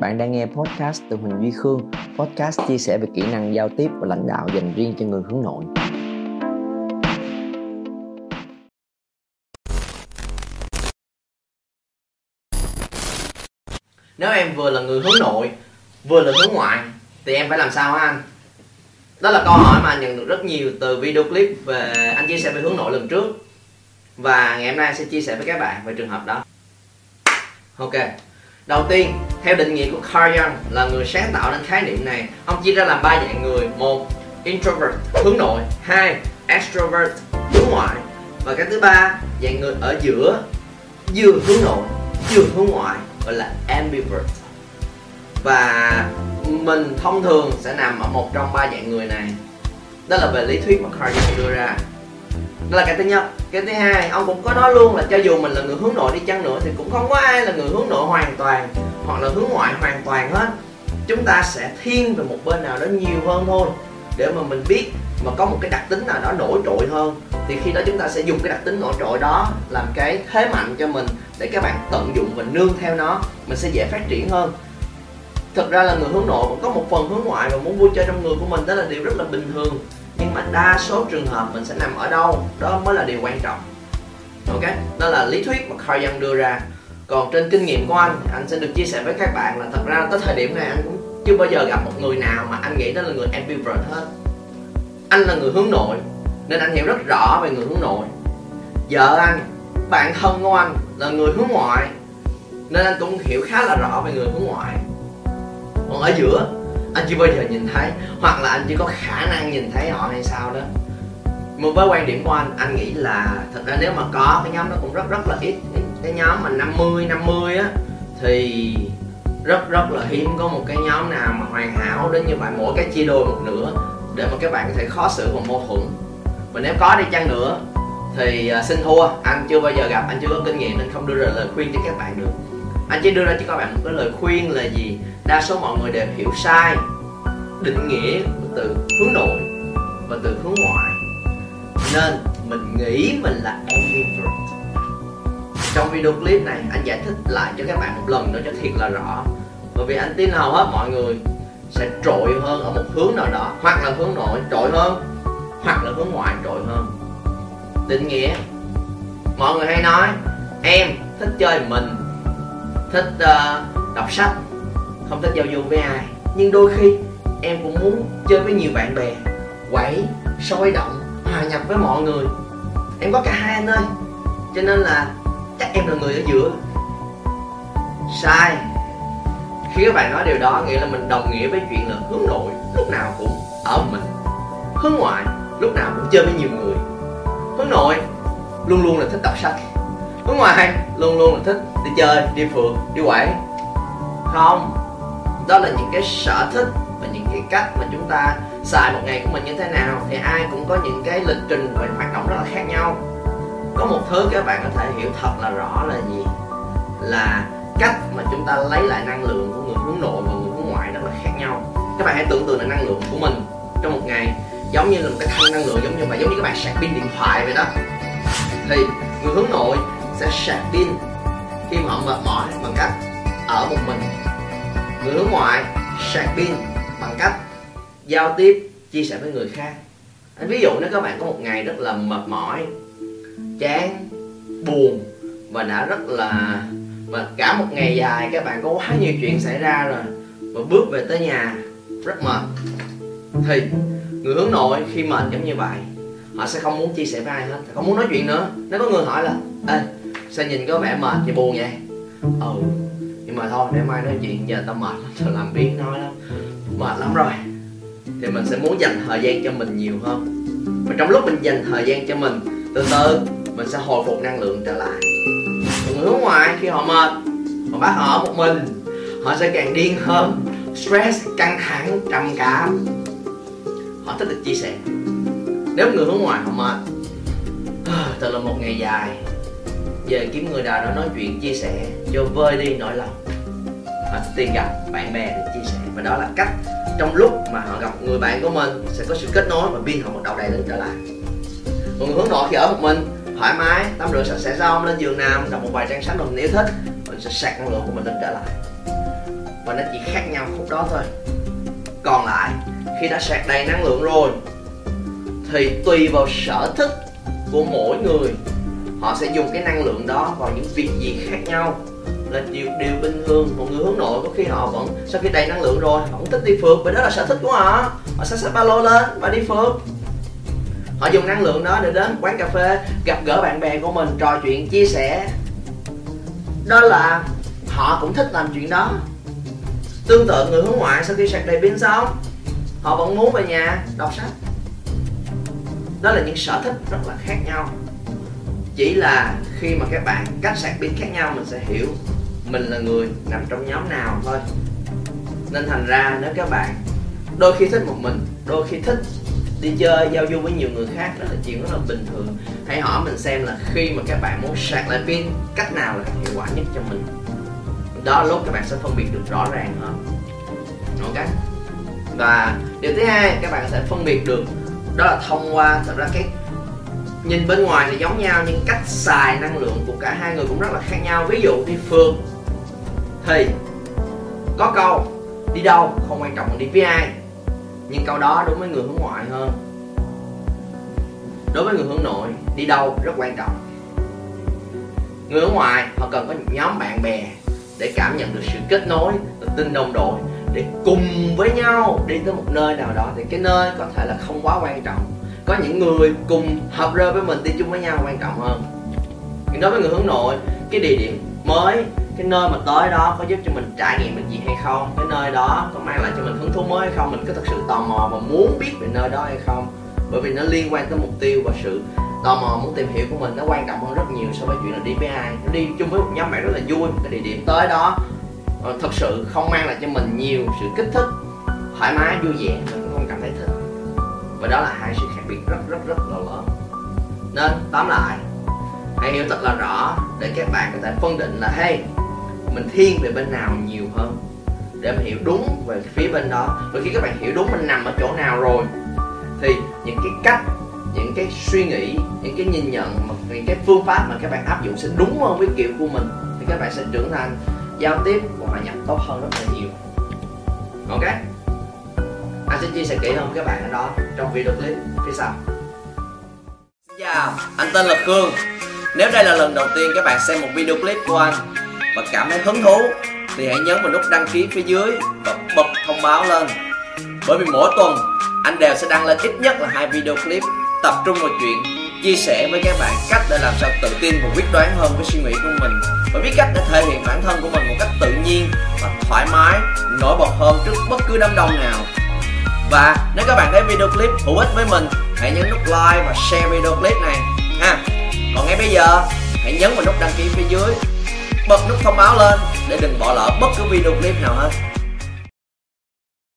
Bạn đang nghe podcast từ Huỳnh Duy Khương. Podcast chia sẻ về kỹ năng giao tiếp và lãnh đạo dành riêng cho người hướng nội. Nếu em vừa là người hướng nội, vừa là hướng ngoại thì em phải làm sao hả anh? Đó là câu hỏi mà anh nhận được rất nhiều từ video clip về anh chia sẻ về hướng nội lần trước và ngày hôm nay sẽ chia sẻ với các bạn về trường hợp đó. Ok, đầu tiên theo định nghĩa của Carl Jung là người sáng tạo nên khái niệm này, ông chia ra làm ba dạng người. Một, introvert, hướng nội. Hai, extrovert, hướng ngoại. Và cái thứ ba, dạng người ở giữa, vừa hướng nội, vừa hướng ngoại, gọi là ambivert. Và mình thông thường sẽ nằm ở một trong ba dạng người này. Đó là về lý thuyết mà Carl Jung đưa ra. Đó là cái thứ nhất. Cái thứ hai, ông cũng có nói luôn là cho dù mình là người hướng nội đi chăng nữa thì cũng không có ai là người hướng nội hoàn toàn hoặc là hướng ngoại hoàn toàn hết, chúng ta sẽ thiên về một bên nào đó nhiều hơn thôi. Để mà mình biết mà có một cái đặc tính nào đó nổi trội hơn, thì khi đó chúng ta sẽ dùng cái đặc tính nổi trội đó làm cái thế mạnh cho mình để các bạn tận dụng và nương theo nó, mình sẽ dễ phát triển hơn. Thực ra là người hướng nội cũng có một phần hướng ngoại và muốn vui chơi trong người của mình, đó là điều rất là bình thường. Nhưng mà đa số trường hợp mình sẽ nằm ở đâu, đó mới là điều quan trọng. Ok, đó là lý thuyết mà Carl Jung đưa ra còn trên kinh nghiệm của anh anh sẽ được chia sẻ với các bạn là thật ra tới thời điểm này anh cũng chưa bao giờ gặp một người nào mà anh nghĩ đó là người ambivert hết. Anh là người hướng nội, nên anh hiểu rất rõ về người hướng nội. Vợ anh, bạn thân của anh là người hướng ngoại, nên anh cũng hiểu khá là rõ về người hướng ngoại. Còn ở giữa, anh chưa bao giờ nhìn thấy, hoặc là anh chỉ có khả năng nhìn thấy họ hay sao đó. Một với quan điểm của anh anh nghĩ là thật ra nếu mà có, cái nhóm đó cũng rất rất là ít cái nhóm mà 50 50 á, thì rất rất là hiếm có một cái nhóm nào mà hoàn hảo đến như vậy. Mỗi cái chia đôi một nửa để mà các bạn có thể khó xử và mâu thuẫn. Và nếu có đi chăng nữa, thì à, xin thua. Anh chưa bao giờ gặp, anh chưa có kinh nghiệm nên không đưa ra lời khuyên cho các bạn được. Anh chỉ đưa ra cho các bạn một cái lời khuyên là gì? Đa số mọi người đều hiểu sai, định nghĩa của từ hướng nội và từ hướng ngoại. Nên mình nghĩ mình là ambivert trong video clip này anh giải thích lại cho các bạn một lần nữa cho thiệt là rõ. Bởi vì anh tin hầu hết mọi người sẽ trội hơn ở một hướng nào đó hoặc là hướng nội trội hơn hoặc là hướng ngoại trội hơn. Định nghĩa. Mọi người hay nói em thích chơi mình thích uh, đọc sách không thích giao du với ai. Nhưng đôi khi em cũng muốn chơi với nhiều bạn bè quẩy sôi động hòa nhập với mọi người. Em có cả hai anh ơi. Cho nên là chắc em là người ở giữa. Sai. Khi các bạn nói điều đó, nghĩa là mình đồng nghĩa với chuyện là hướng nội lúc nào cũng ở mình. Hướng ngoại lúc nào cũng chơi với nhiều người. Hướng nội luôn luôn là thích đọc sách. Hướng ngoại luôn luôn là thích đi chơi, đi phượt, đi quẩy. Không, đó là những cái sở thích và những cái cách mà chúng ta xài một ngày của mình như thế nào thì ai cũng có những cái lịch trình và hoạt động rất là khác nhau có một thứ các bạn có thể hiểu thật là rõ là gì? Là cách mà chúng ta lấy lại năng lượng của người hướng nội và người hướng ngoại rất là khác nhau. Các bạn hãy tưởng tượng là năng lượng của mình trong một ngày giống như là một cái thanh năng lượng, giống như mà giống như các bạn sạc pin điện thoại vậy đó. Thì người hướng nội sẽ sạc pin khi mà họ mệt mỏi bằng cách ở một mình. Người hướng ngoại sạc pin bằng cách giao tiếp, chia sẻ với người khác. Ví dụ nếu các bạn có một ngày rất là mệt mỏi chán, buồn và đã rất là và cả một ngày dài các bạn có quá nhiều chuyện xảy ra rồi và bước về tới nhà, rất mệt. Thì người hướng nội khi mệt giống như vậy, họ sẽ không muốn chia sẻ với ai hết, không muốn nói chuyện nữa. Nếu có người hỏi là, ê, sao nhìn có vẻ mệt và buồn vậy? Ừ nhưng mà thôi để mai nói chuyện giờ tao mệt lắm, tao làm biến nói lắm, mệt lắm rồi. Thì mình sẽ muốn dành thời gian cho mình nhiều hơn. Và trong lúc mình dành thời gian cho mình, từ từ mình sẽ hồi phục năng lượng trở lại. Còn người hướng ngoại khi họ mệt, họ bắt họ ở một mình, họ sẽ càng điên hơn. Stress căng thẳng, trầm cảm. Họ thích được chia sẻ. Nếu người hướng ngoại họ mệt, thật là một ngày dài. Về kiếm người nào đó nói chuyện, chia sẻ cho vơi đi, nỗi lòng. Họ tìm gặp bạn bè để chia sẻ. Và đó là cách trong lúc mà họ gặp người bạn của mình sẽ có sự kết nối và pin họ bắt đầu đầy lên trở lại. Còn người hướng nội khi ở một mình thoải mái tắm rửa sạch sẽ xong lên giường nằm đọc một vài trang sách mà mình yêu thích mình sẽ sạc năng lượng của mình lên trở lại. Và nó chỉ khác nhau khúc đó thôi. Còn lại khi đã sạc đầy năng lượng rồi thì tùy vào sở thích của mỗi người họ sẽ dùng cái năng lượng đó vào những việc gì khác nhau. Là điều, điều bình thường một người hướng nội có khi họ vẫn sau khi đầy năng lượng rồi họ cũng thích đi phượt bởi đó là sở thích của họ. Họ sẽ xách ba lô lên và đi phượt họ dùng năng lượng đó để đến quán cà phê, gặp gỡ bạn bè của mình, trò chuyện, chia sẻ. Đó là họ cũng thích làm chuyện đó. Tương tự, người hướng ngoại sau khi sạc đầy pin xong, họ vẫn muốn về nhà đọc sách. Đó là những sở thích rất là khác nhau. Chỉ là khi mà các bạn cách sạc pin khác nhau, mình sẽ hiểu mình là người nằm trong nhóm nào thôi. Nên thành ra, nếu các bạn đôi khi thích một mình, đôi khi thích đi chơi, giao du với nhiều người khác đó là chuyện rất là bình thường. Hãy hỏi mình xem là khi mà các bạn muốn sạc lại pin, cách nào là hiệu quả nhất cho mình? Đó là lúc các bạn sẽ phân biệt được rõ ràng hơn ok. Và điều thứ hai, các bạn sẽ phân biệt được, đó là thông qua, thật ra cái nhìn bên ngoài thì giống nhau, nhưng cách xài năng lượng của cả hai người cũng rất là khác nhau. Ví dụ đi phường thì có câu, đi đâu không quan trọng đi với ai nhưng câu đó đối với người hướng ngoại hơn. Đối với người hướng nội, đi đâu rất quan trọng. Người hướng ngoại, họ cần có nhóm bạn bè để cảm nhận được sự kết nối tự tin đồng đội, để cùng với nhau đi tới một nơi nào đó. Thì cái nơi có thể là không quá quan trọng. Có những người cùng hợp rơ với mình, đi chung với nhau quan trọng hơn. Nhưng đối với người hướng nội, cái địa điểm mới cái nơi mà tới đó có giúp cho mình trải nghiệm được gì hay không? Cái nơi đó có mang lại cho mình hứng thú mới hay không? Mình có thật sự tò mò và muốn biết về nơi đó hay không? Bởi vì nó liên quan tới mục tiêu và sự tò mò muốn tìm hiểu của mình nó quan trọng hơn rất nhiều so với chuyện là đi với ai. Nó đi chung với một nhóm bạn rất là vui, một cái địa điểm tới đó ờ, thật sự không mang lại cho mình nhiều sự kích thích, thoải mái, vui vẻ, mình cũng không cảm thấy thích. Và đó là hai sự khác biệt rất rất rất là lớn. Nên tóm lại, hãy hiểu thật là rõ để các bạn có thể phân định là, hey mình thiên về bên nào nhiều hơn. Để mình hiểu đúng về phía bên đó. Và khi các bạn hiểu đúng mình nằm ở chỗ nào rồi, thì những cái cách, những cái suy nghĩ, những cái nhìn nhận những cái phương pháp mà các bạn áp dụng sẽ đúng hơn với kiểu của mình. Thì các bạn sẽ trưởng thành, giao tiếp và hòa nhập tốt hơn rất là nhiều. Ok? Anh sẽ chia sẻ kỹ hơn với các bạn ở đó trong video clip phía sau. Xin chào anh tên là Khương. Nếu đây là lần đầu tiên các bạn xem một video clip của anh và cảm thấy hứng thú, thì hãy nhấn vào nút đăng ký phía dưới và bật thông báo lên. Bởi vì mỗi tuần, anh đều sẽ đăng lên ít nhất là hai video clip tập trung vào chuyện chia sẻ với các bạn cách để làm sao tự tin và quyết đoán hơn với suy nghĩ của mình. Và biết cách để thể hiện bản thân của mình một cách tự nhiên và thoải mái, nổi bật hơn trước bất cứ đám đông nào. Và nếu các bạn thấy video clip hữu ích với mình, hãy nhấn nút like và share video clip này, ha. Còn ngay bây giờ, hãy nhấn vào nút đăng ký phía dưới bật nút thông báo lên để đừng bỏ lỡ bất cứ video clip nào hết.